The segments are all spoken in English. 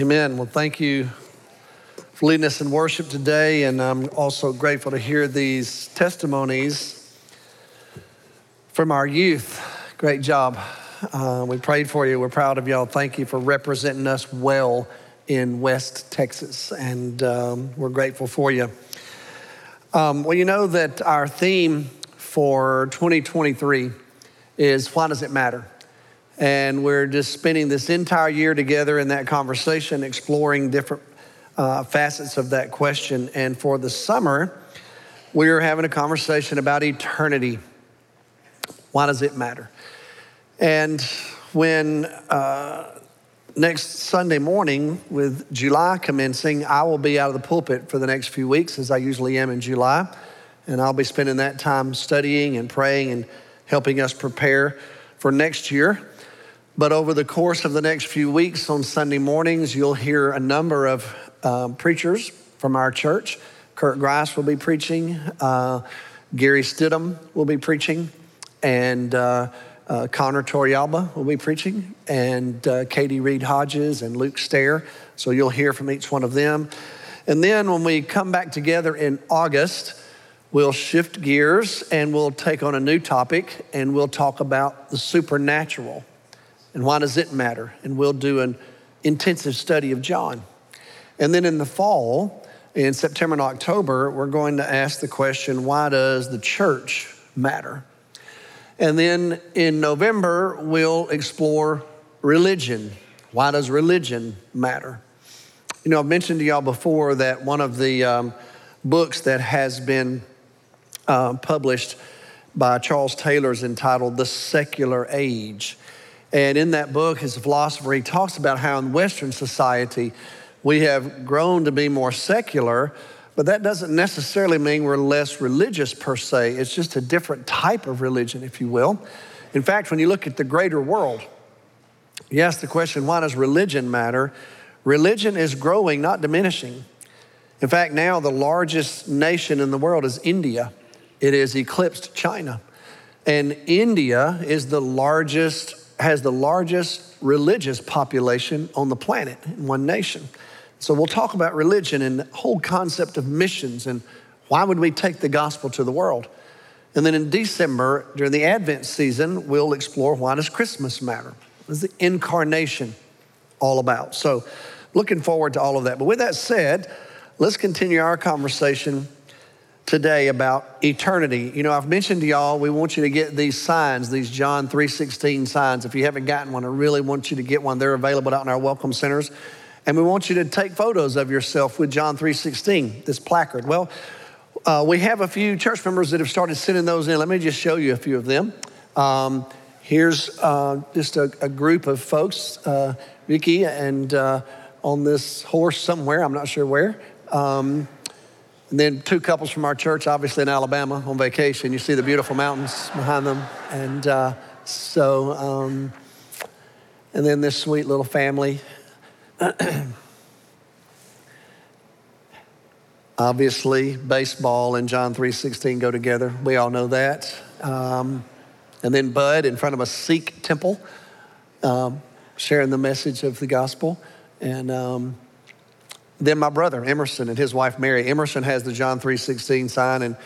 Amen. Well, thank you for leading us in worship today. And I'm also grateful to hear these testimonies from our youth. Great job. Uh, we prayed for you. We're proud of y'all. Thank you for representing us well in West Texas. And um, we're grateful for you. Um, well, you know that our theme for 2023 is Why Does It Matter? And we're just spending this entire year together in that conversation, exploring different uh, facets of that question. And for the summer, we're having a conversation about eternity. Why does it matter? And when uh, next Sunday morning, with July commencing, I will be out of the pulpit for the next few weeks, as I usually am in July. And I'll be spending that time studying and praying and helping us prepare for next year. But over the course of the next few weeks on Sunday mornings, you'll hear a number of um, preachers from our church. Kurt Grice will be preaching, uh, Gary Stidham will be preaching, and uh, uh, Connor Torrealba will be preaching, and uh, Katie Reed Hodges and Luke Stair. So you'll hear from each one of them. And then when we come back together in August, we'll shift gears and we'll take on a new topic and we'll talk about the supernatural and why does it matter? And we'll do an intensive study of John. And then in the fall, in September and October, we're going to ask the question why does the church matter? And then in November, we'll explore religion. Why does religion matter? You know, I've mentioned to y'all before that one of the um, books that has been uh, published by Charles Taylor is entitled The Secular Age. And in that book, his philosopher, he talks about how in Western society we have grown to be more secular, but that doesn't necessarily mean we're less religious per se. It's just a different type of religion, if you will. In fact, when you look at the greater world, you ask the question, why does religion matter? Religion is growing, not diminishing. In fact, now the largest nation in the world is India. It has eclipsed China. And India is the largest has the largest religious population on the planet in one nation. So we'll talk about religion and the whole concept of missions and why would we take the gospel to the world? And then in December, during the Advent season, we'll explore why does Christmas matter? What is the incarnation all about? So looking forward to all of that. But with that said, let's continue our conversation today about eternity. You know, I've mentioned to y'all, we want you to get these signs, these John 3:16 signs. If you haven't gotten one, I really want you to get one. They're available out in our welcome centers. And we want you to take photos of yourself with John 3:16, this placard. Well, uh, we have a few church members that have started sending those in. Let me just show you a few of them. Um, here's uh, just a, a, group of folks, uh, Vicky, and uh, on this horse somewhere, I'm not sure where. Um, and then two couples from our church, obviously in Alabama on vacation. You see the beautiful mountains behind them. And uh, so, um, and then this sweet little family. obviously, baseball and John 3.16 go together. We all know that. Um, and then Bud in front of a Sikh temple, um, sharing the message of the gospel. And um, then my brother Emerson and his wife Mary. Emerson has the John 3:16 sign and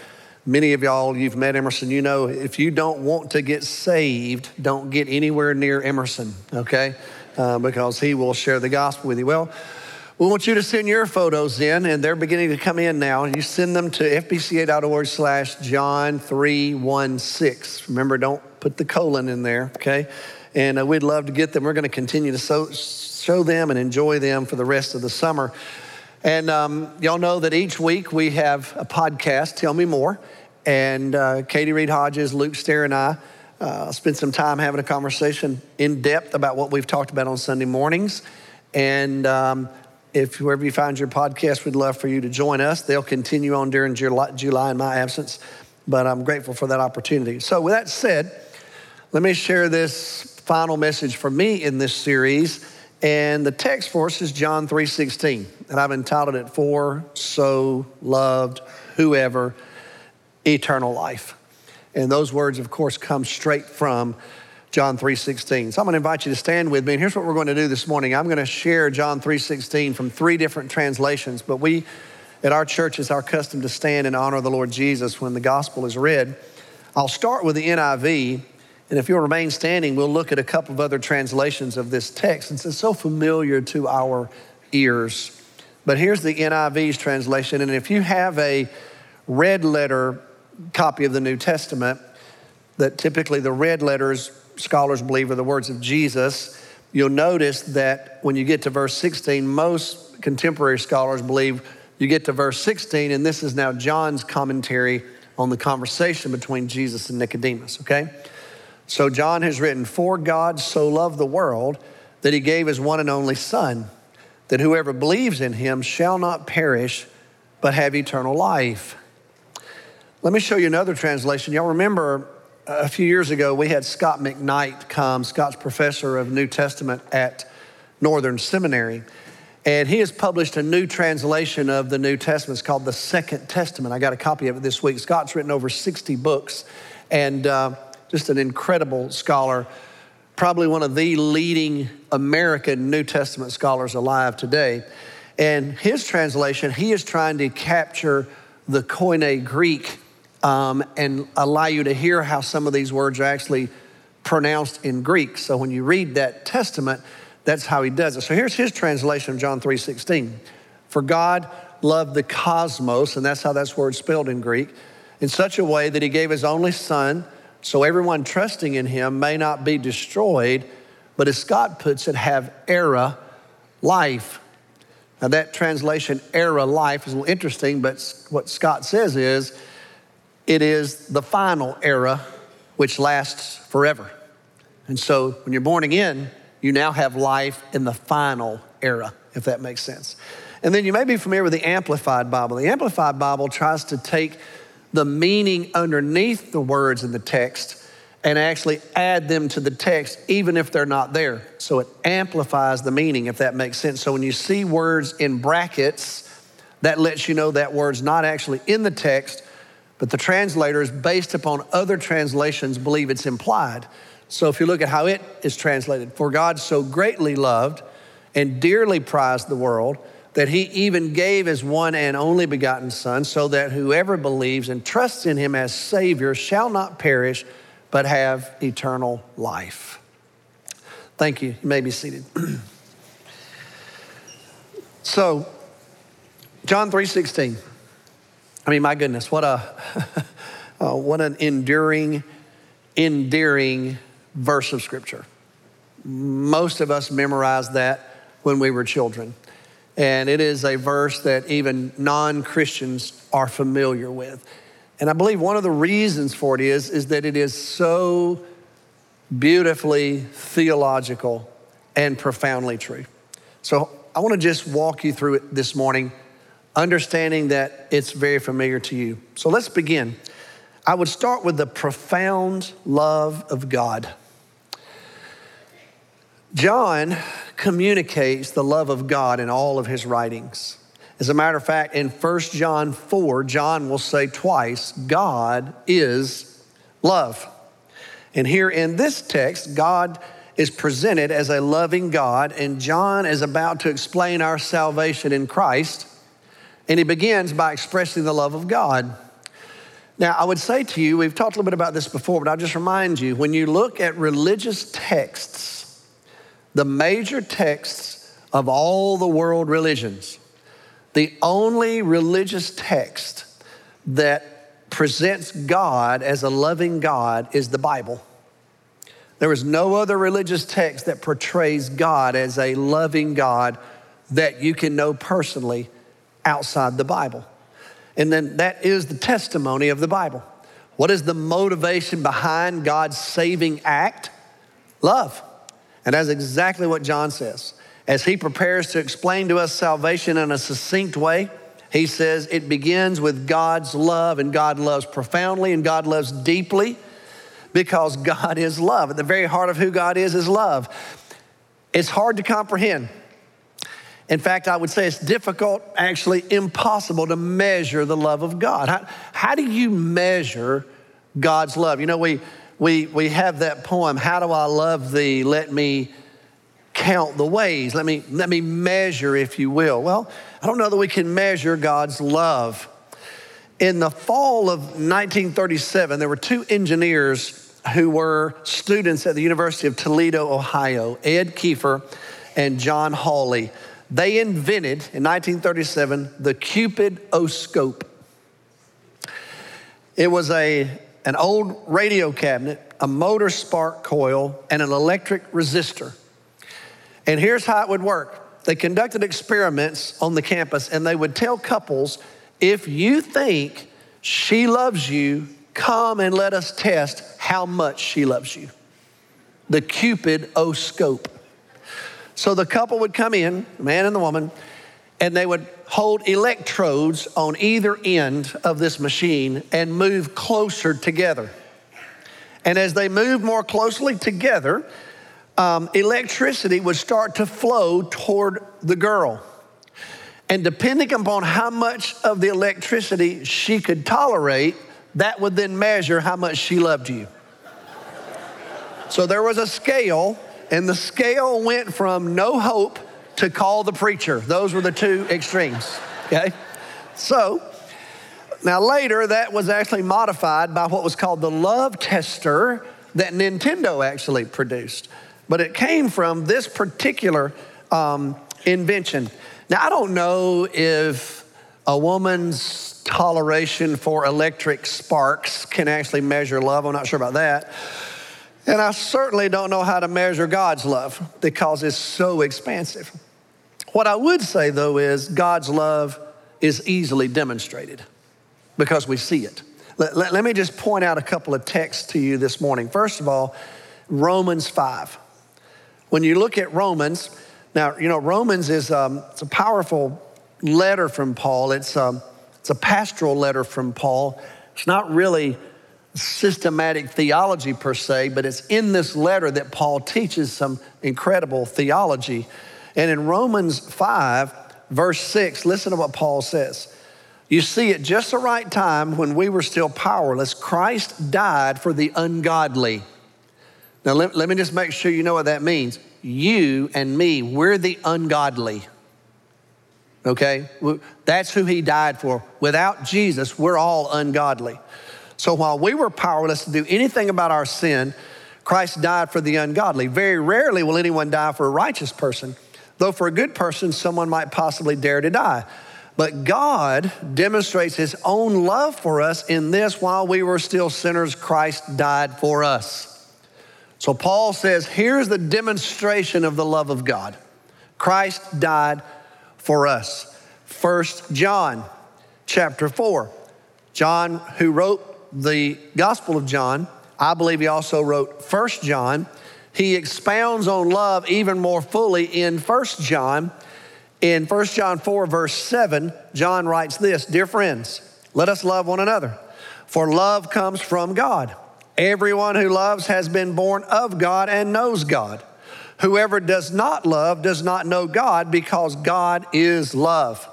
many of y'all you've met Emerson, you know if you don't want to get saved, don't get anywhere near Emerson, okay? Uh, because he will share the gospel with you. Well, we want you to send your photos in, and they're beginning to come in now. You send them to fbca.org slash John 316. Remember, don't put the colon in there, okay? And uh, we'd love to get them. We're going to continue to so, show them and enjoy them for the rest of the summer. And um, y'all know that each week we have a podcast, Tell Me More. And uh, Katie Reed Hodges, Luke Stair, and I uh, spent some time having a conversation in depth about what we've talked about on Sunday mornings. And um, if wherever you find your podcast, we'd love for you to join us. They'll continue on during July, July in my absence, but I'm grateful for that opportunity. So, with that said, let me share this final message for me in this series and the text for us is John 3:16, and I've entitled it "For so loved whoever eternal life." And those words, of course, come straight from John 3:16. So I'm going to invite you to stand with me and here's what we're going to do this morning. I'm going to share John 3:16 from three different translations, but we at our church it's our custom to stand in honor of the Lord Jesus when the gospel is read. I'll start with the NIV and if you'll remain standing, we'll look at a couple of other translations of this text it's so familiar to our ears. But here's the NIV's translation and if you have a red letter copy of the New Testament, that typically the red letters scholars believe are the words of Jesus, you'll notice that when you get to verse 16, most contemporary scholars believe you get to verse 16, and this is now John's commentary on the conversation between Jesus and Nicodemus, okay? So John has written, For God so loved the world that he gave his one and only Son, that whoever believes in him shall not perish, but have eternal life. Let me show you another translation. Y'all remember a few years ago, we had Scot McKnight come, Scot's professor of New Testament at Northern Seminary. And he has published a new translation of the New Testament. It's called the Second Testament. I got a copy of it this week. Scot's written over 60 books and uh, just an incredible scholar, probably one of the leading American New Testament scholars alive today. And his translation, he is trying to capture the Koine Greek um, and allow you to hear how some of these words are actually pronounced in Greek. So when you read that testament, that's how he does it. So here's his translation of John 3:16. For God loved the cosmos, and that's how that's word spelled in Greek, in such a way that he gave his only son, so everyone trusting in him may not be destroyed, but as Scot puts it, have era life. Now that translation, era life, is a little interesting, but what Scot says is it is the final era which lasts forever. And so when you're born again, you now have life in the final era, if that makes sense. And then you may be familiar with the Amplified Bible. The Amplified Bible tries to take the meaning underneath the words in the text and actually add them to the text, even if they're not there. So it amplifies the meaning, if that makes sense. So when you see words in brackets, that lets you know that word's not actually in the text, but the translators, based upon other translations, believe it's implied. So if you look at how it is translated, for God so greatly loved and dearly prized the world that he even gave his one and only begotten Son, so that whoever believes and trusts in him as Savior shall not perish, but have eternal life. Thank you. You may be seated. so, John 3:16. I mean, my goodness, what a uh, what an enduring, endearing verse of scripture. Most of us memorized that when we were children. And it is a verse that even non Christians are familiar with. And I believe one of the reasons for it is, is that it is so beautifully theological and profoundly true. So I want to just walk you through it this morning understanding that it's very familiar to you. So let's begin. I would start with the profound love of God. John communicates the love of God in all of his writings. As a matter of fact, in 1 John 4, John will say twice, God is love. And here in this text, God is presented as a loving God, and John is about to explain our salvation in Christ. And he begins by expressing the love of God. Now, I would say to you, we've talked a little bit about this before, but I'll just remind you when you look at religious texts, the major texts of all the world religions, the only religious text that presents God as a loving God is the Bible. There is no other religious text that portrays God as a loving God that you can know personally outside the Bible. And then that is the testimony of the Bible. What is the motivation behind God's saving act? Love. And that's exactly what John says. As he prepares to explain to us salvation in a succinct way, he says it begins with God's love, and God loves profoundly, and God loves deeply because God is love. At the very heart of who God is, is love. It's hard to comprehend. In fact, I would say it's difficult, actually impossible to measure the love of God. How, how do you measure God's love? You know, we, we, we have that poem, How Do I Love Thee? Let me count the ways. Let me, let me measure, if you will. Well, I don't know that we can measure God's love. In the fall of 1937, there were two engineers who were students at the University of Toledo, Ohio, Ed Kiefer and John Hawley. They invented in 1937 the Cupid oscope. It was a, an old radio cabinet, a motor spark coil, and an electric resistor. And here's how it would work they conducted experiments on the campus, and they would tell couples if you think she loves you, come and let us test how much she loves you. The Cupid oscope. So the couple would come in, the man and the woman, and they would hold electrodes on either end of this machine and move closer together. And as they moved more closely together, um, electricity would start to flow toward the girl. And depending upon how much of the electricity she could tolerate, that would then measure how much she loved you. So there was a scale, and the scale went from no hope to call the preacher. Those were the two extremes. Okay? So, now later, that was actually modified by what was called the love tester that Nintendo actually produced. But it came from this particular um, invention. Now, I don't know if a woman's toleration for electric sparks can actually measure love. I'm not sure about that. And I certainly don't know how to measure God's love because it's so expansive. What I would say, though, is God's love is easily demonstrated because we see it. Let, let, let, me just point out a couple of texts to you this morning. First of all, Romans 5. When you look at Romans, now, you know, Romans is um, it's a powerful letter from Paul. It's, um, it's a pastoral letter from Paul. It's not really systematic theology per se, but it's in this letter that Paul teaches some incredible theology. And in Romans 5, verse 6, listen to what Paul says. You see, at just the right time when we were still powerless, Christ died for the ungodly. Now, let, let me just make sure you know what that means. You and me, we're the ungodly. Okay? That's who he died for. Without Jesus, we're all ungodly. So while we were powerless to do anything about our sin, Christ died for the ungodly. Very rarely will anyone die for a righteous person. Though for a good person, someone might possibly dare to die. But God demonstrates his own love for us in this while we were still sinners, Christ died for us. So Paul says, here's the demonstration of the love of God Christ died for us. First John chapter 4. John, who wrote the Gospel of John, I believe he also wrote First John he expounds on love even more fully in 1 John. In 1 John 4, verse 7, John writes this Dear friends, let us love one another, for love comes from God. Everyone who loves has been born of God and knows God. Whoever does not love does not know God because God is love.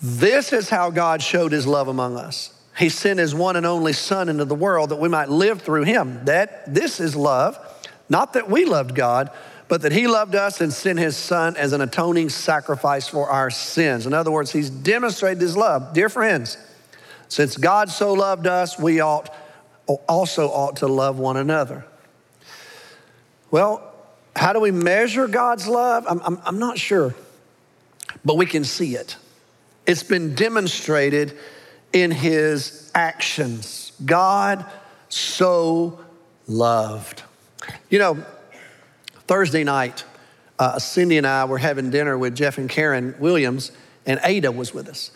This is how God showed his love among us. He sent his one and only Son into the world that we might live through him. That this is love. Not that we loved God, but that He loved us and sent His Son as an atoning sacrifice for our sins. In other words, He's demonstrated His love. Dear friends, since God so loved us, we ought also ought to love one another. Well, how do we measure God's love? I'm, I'm, I'm not sure, but we can see it. It's been demonstrated in His actions. God so loved. You know, Thursday night, uh, Cindy and I were having dinner with Jeff and Karen Williams, and Ada was with us.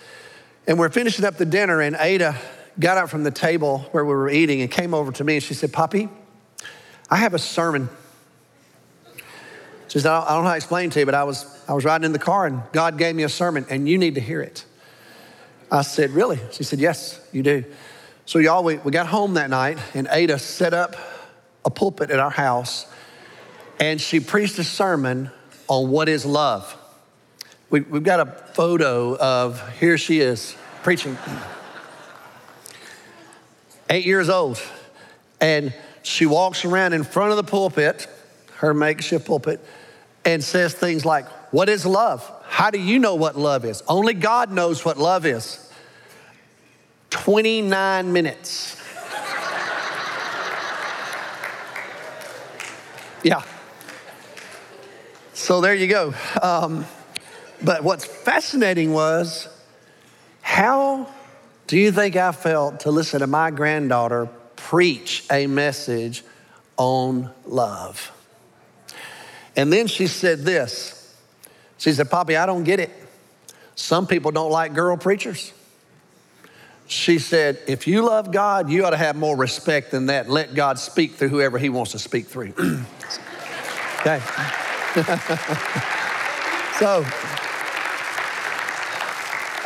And we're finishing up the dinner, and Ada got up from the table where we were eating and came over to me and she said, Poppy, I have a sermon. She said, I don't know how to explain to you, but I was, I was riding in the car and God gave me a sermon and you need to hear it. I said, Really? She said, Yes, you do. So, y'all, we, we got home that night and Ada set up a pulpit at our house, and she preached a sermon on what is love. We, have got a photo of here she is preaching. Eight years old. And she walks around in front of the pulpit, her makeshift pulpit, and says things like, What is love? How do you know what love is? Only God knows what love is. 29 minutes. yeah. So there you go. Um, but what's fascinating was how do you think I felt to listen to my granddaughter preach a message on love? And then she said this. She said, Poppy, I don't get it. Some people don't like girl preachers. She said, if you love God, you ought to have more respect than that. Let God speak through whoever He wants to speak through. okay. so,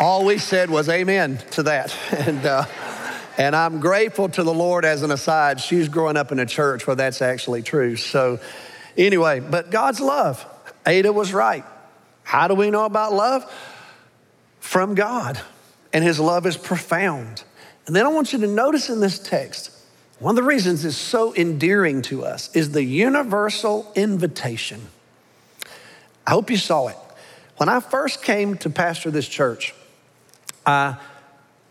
all we said was amen to that. And, uh, and I'm grateful to the Lord as an aside. She's growing up in a church where that's actually true. So, anyway, but God's love. Ada was right. How do we know about love? From God. And his love is profound. And then I want you to notice in this text, one of the reasons it's so endearing to us is the universal invitation. I hope you saw it. When I first came to pastor this church, I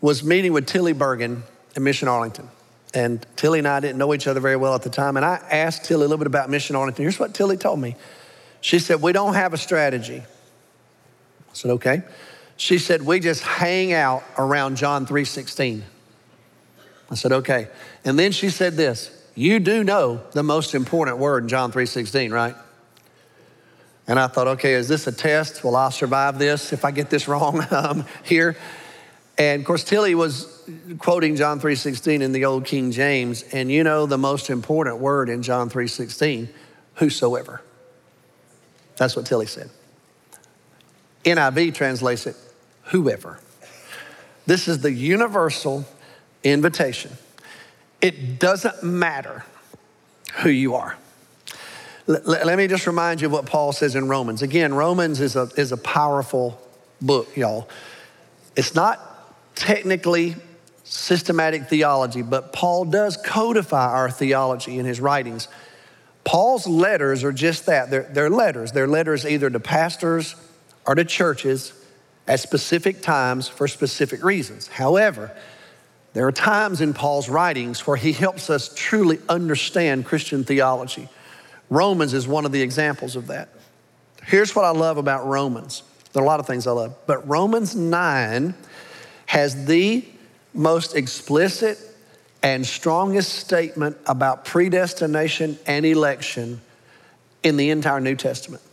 was meeting with Tillie Burgin in Mission Arlington. And Tillie and I didn't know each other very well at the time. And I asked Tillie a little bit about Mission Arlington. Here's what Tillie told me. She said, We don't have a strategy. I said, Okay. She said, We just hang out around John 3:16. I said, Okay. And then she said this, You do know the most important word in John 3:16, right? And I thought, okay, is this a test? Will I survive this if I get this wrong um, here? And of course, Tillie was quoting John 3:16 in the old King James, and you know the most important word in John 3:16, whosoever. That's what Tillie said. NIV translates it, whoever. This is the universal invitation. It doesn't matter who you are. L- let me just remind you of what Paul says in Romans. Again, Romans is a, is a powerful book, y'all. It's not technically systematic theology, but Paul does codify our theology in his writings. Paul's letters are just that they're, they're letters. They're letters either to pastors or to churches at specific times for specific reasons. However, there are times in Paul's writings where he helps us truly understand Christian theology. Romans is one of the examples of that. Here's what I love about Romans. There are a lot of things I love, but Romans 9 has the most explicit and strongest statement about predestination and election in the entire New Testament.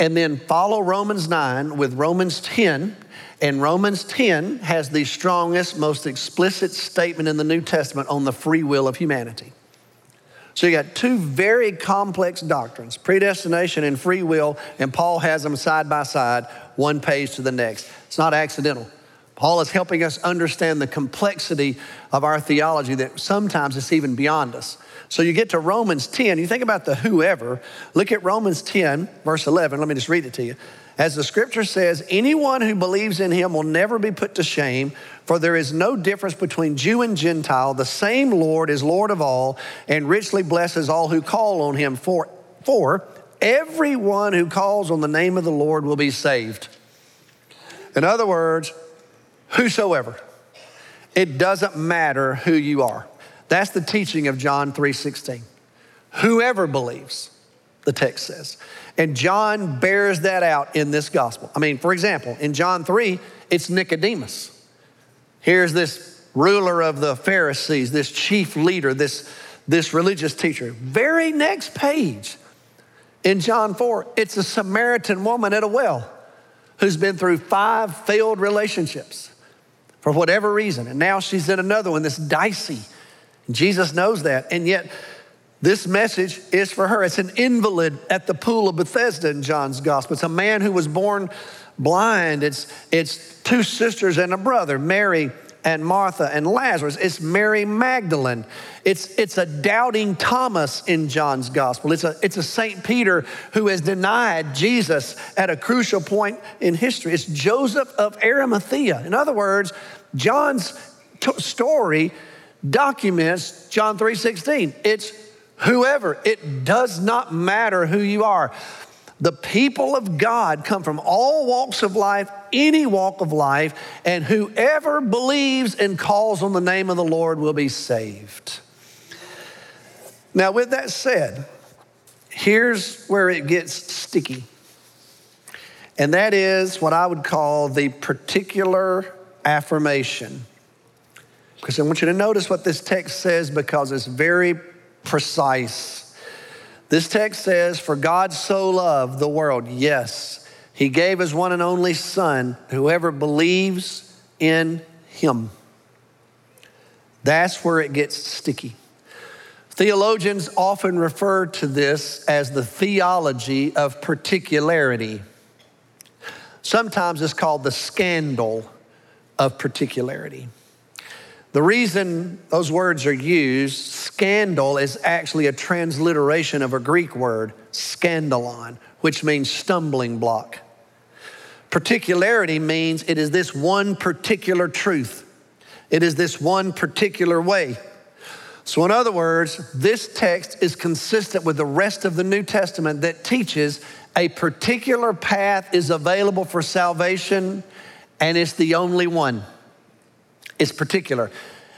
And then follow Romans 9 with Romans 10. And Romans 10 has the strongest, most explicit statement in the New Testament on the free will of humanity. So you got two very complex doctrines, predestination and free will, and Paul has them side by side, one page to the next. It's not accidental. Paul is helping us understand the complexity of our theology that sometimes it's even beyond us. So you get to Romans 10, you think about the whoever. Look at Romans 10, verse 11. Let me just read it to you. As the scripture says, anyone who believes in him will never be put to shame, for there is no difference between Jew and Gentile. The same Lord is Lord of all and richly blesses all who call on him. For, for everyone who calls on the name of the Lord will be saved. In other words, whosoever. It doesn't matter who you are. That's the teaching of John 3:16. Whoever believes, the text says. And John bears that out in this gospel. I mean, for example, in John 3, it's Nicodemus. Here's this ruler of the Pharisees, this chief leader, this, this religious teacher. Very next page in John 4, it's a Samaritan woman at a well who's been through five failed relationships for whatever reason. And now she's in another one that's dicey. Jesus knows that. And yet, this message is for her. It's an invalid at the pool of Bethesda in John's gospel. It's a man who was born blind. It's, it's two sisters and a brother, Mary and Martha and Lazarus. It's Mary Magdalene. It's, it's a doubting Thomas in John's gospel. It's a, it's a St. Peter who has denied Jesus at a crucial point in history. It's Joseph of Arimathea. In other words, John's t- story documents John 3:16. It's whoever. It does not matter who you are. The people of God come from all walks of life, any walk of life, and whoever believes and calls on the name of the Lord will be saved. Now, with that said, here's where it gets sticky. And that is what I would call the particular affirmation. Because I want you to notice what this text says because it's very precise. This text says, For God so loved the world, yes, he gave his one and only Son, whoever believes in him. That's where it gets sticky. Theologians often refer to this as the theology of particularity. Sometimes it's called the scandal of particularity. The reason those words are used, scandal, is actually a transliteration of a Greek word, scandalon, which means stumbling block. Particularity means it is this one particular truth, it is this one particular way. So, in other words, this text is consistent with the rest of the New Testament that teaches a particular path is available for salvation and it's the only one. It's particular.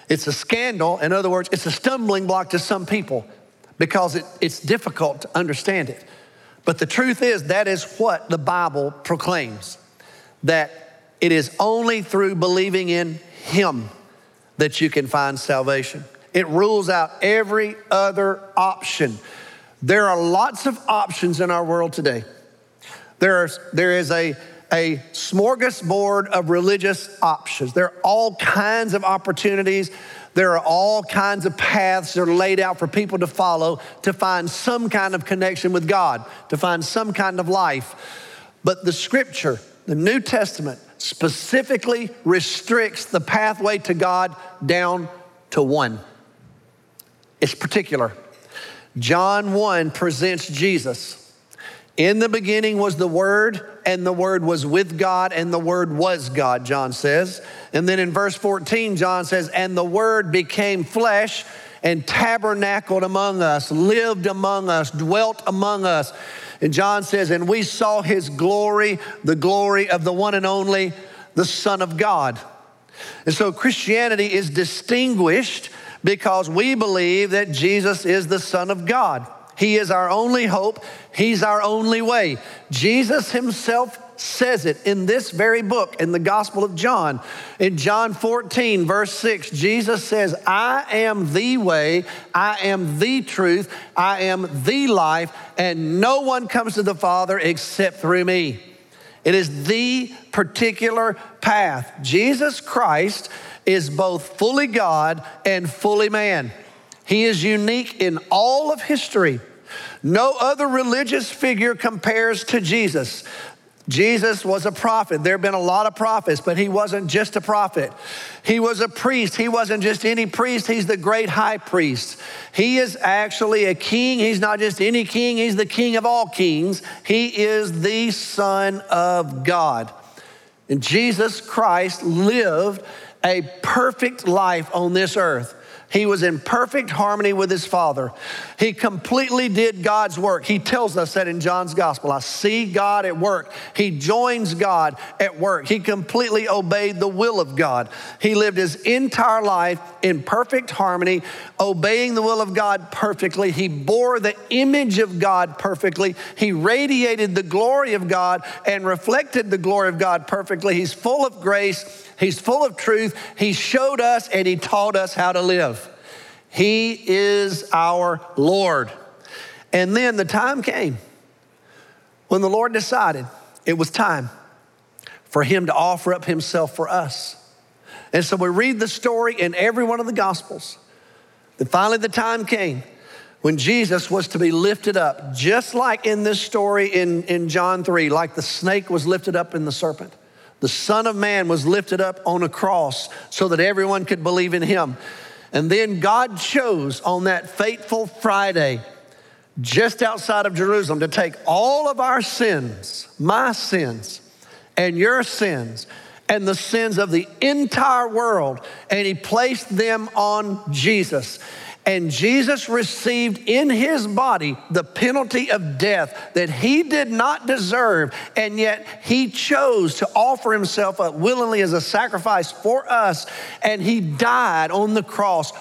It's a scandal. In other words, it's a stumbling block to some people because it, it's difficult to understand it. But the truth is, that is what the Bible proclaims that it is only through believing in Him that you can find salvation. It rules out every other option. There are lots of options in our world today. There, are, there is a a smorgasbord of religious options. There are all kinds of opportunities. There are all kinds of paths that are laid out for people to follow to find some kind of connection with God, to find some kind of life. But the scripture, the New Testament, specifically restricts the pathway to God down to one. It's particular. John 1 presents Jesus in the beginning was the Word, and the Word was with God, and the Word was God, John says. And then in verse 14, John says, And the Word became flesh and tabernacled among us, lived among us, dwelt among us. And John says, And we saw his glory, the glory of the one and only, the Son of God. And so Christianity is distinguished because we believe that Jesus is the Son of God. He is our only hope. He's our only way. Jesus himself says it in this very book, in the Gospel of John. In John 14, verse 6, Jesus says, I am the way, I am the truth, I am the life, and no one comes to the Father except through me. It is the particular path. Jesus Christ is both fully God and fully man. He is unique in all of history. No other religious figure compares to Jesus. Jesus was a prophet. There have been a lot of prophets, but he wasn't just a prophet. He was a priest. He wasn't just any priest, he's the great high priest. He is actually a king. He's not just any king, he's the king of all kings. He is the Son of God. And Jesus Christ lived a perfect life on this earth. He was in perfect harmony with his Father. He completely did God's work. He tells us that in John's Gospel. I see God at work. He joins God at work. He completely obeyed the will of God. He lived his entire life in perfect harmony, obeying the will of God perfectly. He bore the image of God perfectly. He radiated the glory of God and reflected the glory of God perfectly. He's full of grace He's full of truth. He showed us and He taught us how to live. He is our Lord. And then the time came when the Lord decided it was time for Him to offer up Himself for us. And so we read the story in every one of the Gospels. Then finally, the time came when Jesus was to be lifted up, just like in this story in, in John 3, like the snake was lifted up in the serpent. The Son of Man was lifted up on a cross so that everyone could believe in him. And then God chose on that fateful Friday, just outside of Jerusalem, to take all of our sins, my sins, and your sins, and the sins of the entire world, and he placed them on Jesus. And Jesus received in his body the penalty of death that he did not deserve, and yet he chose to offer himself up willingly as a sacrifice for us, and he died on the cross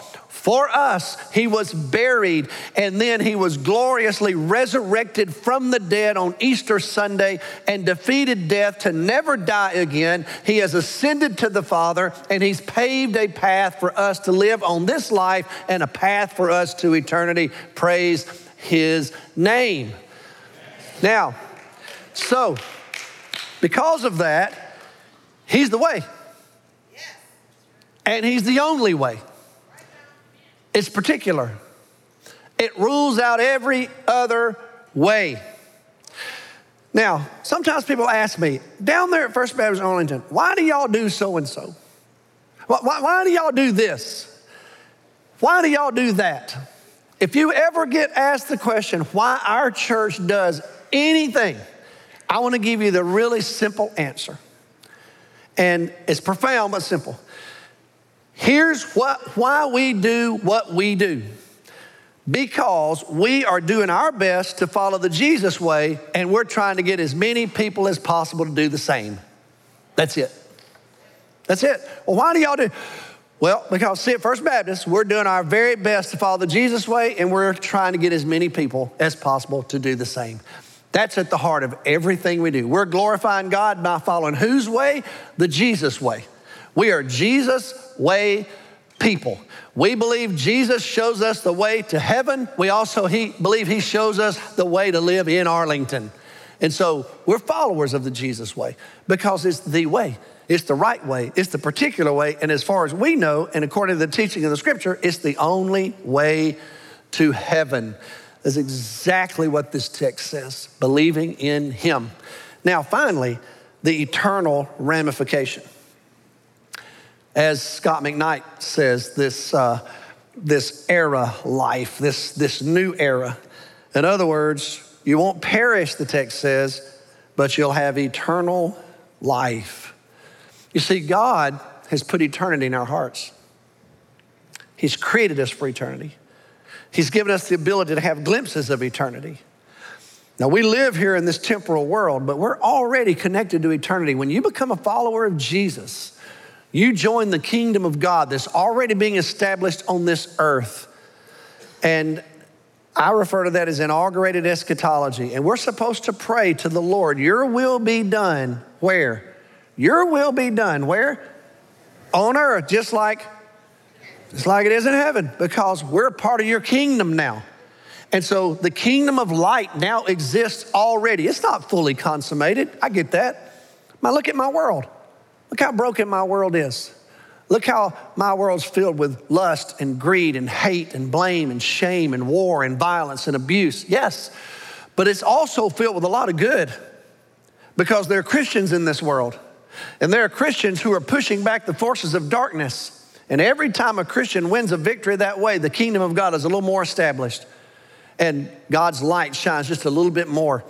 for us, he was buried and then he was gloriously resurrected from the dead on Easter Sunday and defeated death to never die again. He has ascended to the Father and he's paved a path for us to live on this life and a path for us to eternity. Praise his name. Now, so because of that, he's the way. And he's the only way. It's particular. It rules out every other way. Now, sometimes people ask me, down there at First Baptist Arlington, why do y'all do so and so? Why, do y'all do this? Why do y'all do that? If you ever get asked the question why our church does anything, I want to give you the really simple answer. And it's profound but simple. Here's what, why we do what we do because we are doing our best to follow the Jesus way, and we're trying to get as many people as possible to do the same. That's it. That's it. Well, why do y'all do? Well, because see, at First Baptist, we're doing our very best to follow the Jesus way, and we're trying to get as many people as possible to do the same. That's at the heart of everything we do. We're glorifying God by following whose way? The Jesus way. We are Jesus way people. We believe Jesus shows us the way to heaven. We also he, believe he shows us the way to live in Arlington. And so we're followers of the Jesus way because it's the way. It's the right way. It's the particular way. And as far as we know, and according to the teaching of the scripture, it's the only way to heaven. That's exactly what this text says believing in him. Now, finally, the eternal ramification as Scot McKnight says, this, uh, this era life, this, this new era. In other words, you won't perish, the text says, but you'll have eternal life. You see, God has put eternity in our hearts. He's created us for eternity. He's given us the ability to have glimpses of eternity. Now, we live here in this temporal world, but we're already connected to eternity. When you become a follower of Jesus, you join the kingdom of God that's already being established on this earth. And I refer to that as inaugurated eschatology. And we're supposed to pray to the Lord, Your will be done where? Your will be done where? On earth, just like, just like it is in heaven, because we're part of your kingdom now. And so the kingdom of light now exists already. It's not fully consummated. I get that. Now look at my world. Look how broken my world is. Look how my world's filled with lust and greed and hate and blame and shame and war and violence and abuse. Yes, but it's also filled with a lot of good because there are Christians in this world. And there are Christians who are pushing back the forces of darkness. And every time a Christian wins a victory that way, the kingdom of God is a little more established. And God's light shines just a little bit more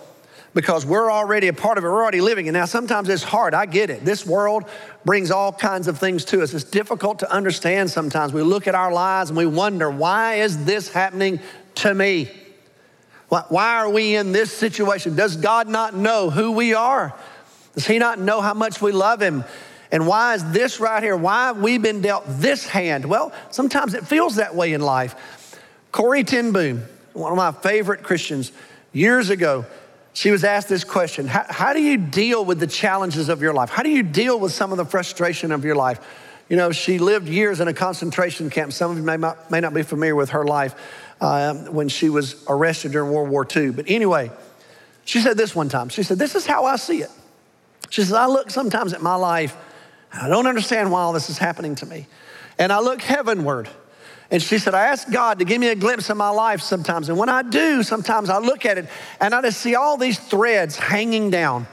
because we're already a part of it. We're already living it. Now, sometimes it's hard. I get it. This world brings all kinds of things to us. It's difficult to understand sometimes. We look at our lives and we wonder, why is this happening to me? Why are we in this situation? Does God not know who we are? Does He not know how much we love Him? And why is this right here? Why have we been dealt this hand? Well, sometimes it feels that way in life. Corrie ten Boom, one of my favorite Christians, years ago, she was asked this question how, how, do you deal with the challenges of your life? How do you deal with some of the frustration of your life? You know, she lived years in a concentration camp. Some of you may not, may not be familiar with her life uh, when she was arrested during World War II. But anyway, she said this one time. She said, This is how I see it. She says, I look sometimes at my life, I don't understand why all this is happening to me. And I look heavenward and she said, I ask God to give me a glimpse of my life sometimes. And when I do, sometimes I look at it and I just see all these threads hanging down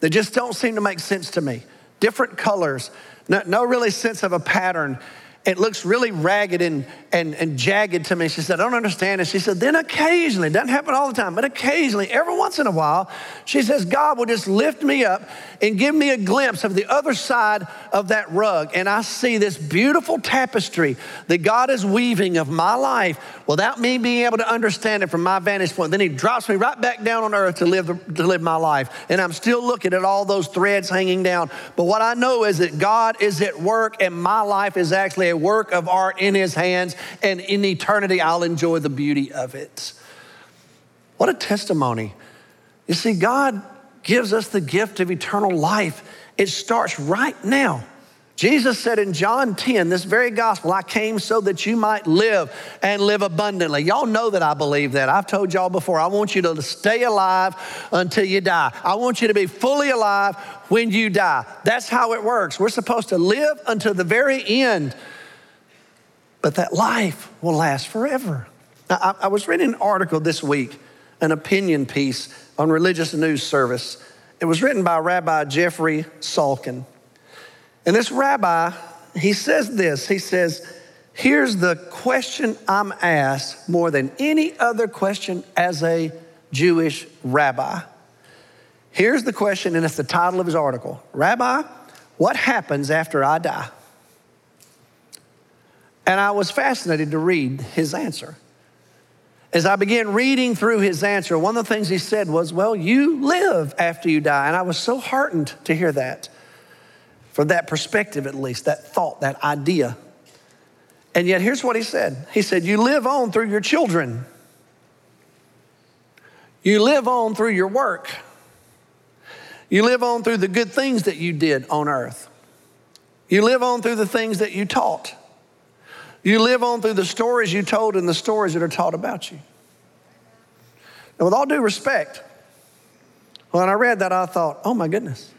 that just don't seem to make sense to me. Different colors, no, no really sense of a pattern. it looks really ragged and, and, and jagged to me. She said, I don't understand. And she said, then occasionally, doesn't happen all the time, but occasionally, every once in a while, she says, God will just lift me up and give me a glimpse of the other side of that rug. And I see this beautiful tapestry that God is weaving of my life without me being able to understand it from my vantage point. Then He drops me right back down on earth to live, to live my life. And I'm still looking at all those threads hanging down. But what I know is that God is at work and my life is actually a work of art in His hands. And in eternity, I'll enjoy the beauty of it. What a testimony. You see, God gives us the gift of eternal life. It starts right now. Jesus said in John 10, this very gospel, I came so that you might live and live abundantly. Y'all know that I believe that. I've told y'all before, I want you to stay alive until you die. I want you to be fully alive when you die. That's how it works. We're supposed to live until the very end, but that life will last forever. Now, I, I was reading an article this week, an opinion piece on religious news service. It was written by Rabbi Jeffrey Salkin. And this rabbi, he says this he says, Here's the question I'm asked more than any other question as a Jewish rabbi. Here's the question, and it's the title of his article Rabbi, what happens after I die? And I was fascinated to read his answer. As I began reading through his answer, one of the things he said was, Well, you live after you die. And I was so heartened to hear that from that perspective at least, that thought, that idea. And yet, here's what he said He said, You live on through your children, you live on through your work, you live on through the good things that you did on earth, you live on through the things that you taught, you live on through the stories you told and the stories that are taught about you. And with all due respect, when I read that, I thought, oh my goodness.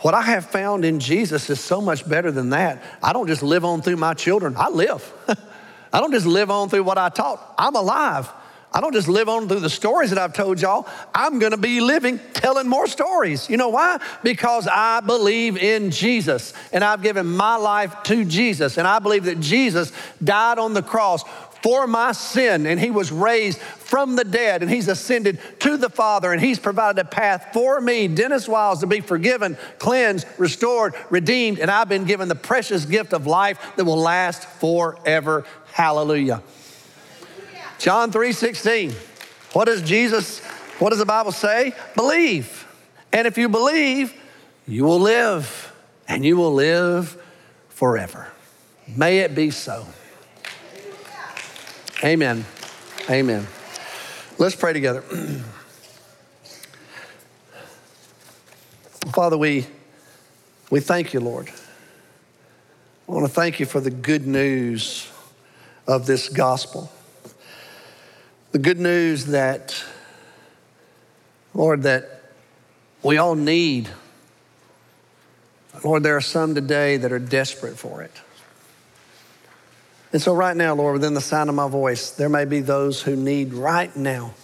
What I have found in Jesus is so much better than that. I don't just live on through my children, I live. I don't just live on through what I taught, I'm alive. I don't just live on through the stories that I've told y'all. I'm going to be living, telling more stories. You know why? Because I believe in Jesus and I've given my life to Jesus. And I believe that Jesus died on the cross for my sin, and he was raised from the dead, and he's ascended to the Father, and he's provided a path for me, Dennis Wiles, to be forgiven, cleansed, restored, redeemed, and I've been given the precious gift of life that will last forever. Hallelujah. John 3:16. What does Jesus, what does the Bible say? Believe. And if you believe, you will live, and you will live forever. May it be so. Amen. Amen. Let's pray together. Father, we, we thank you, Lord. I want to thank you for the good news of this gospel. The good news that, Lord, that we all need. Lord, there are some today that are desperate for it. And so, right now, Lord, within the sound of my voice, there may be those who need right now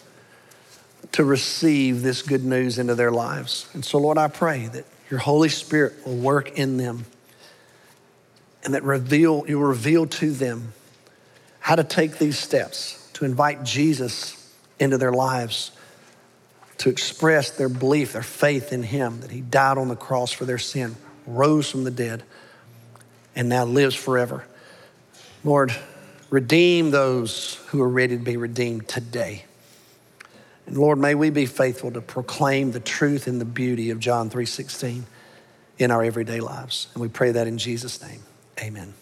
to receive this good news into their lives. And so, Lord, I pray that your Holy Spirit will work in them and that reveal, you reveal to them how to take these steps to invite Jesus into their lives, to express their belief, their faith in Him, that He died on the cross for their sin, rose from the dead, and now lives forever. Lord, redeem those who are ready to be redeemed today. And Lord, may we be faithful to proclaim the truth and the beauty of John 3:16 in our everyday lives. And we pray that in Jesus name. Amen.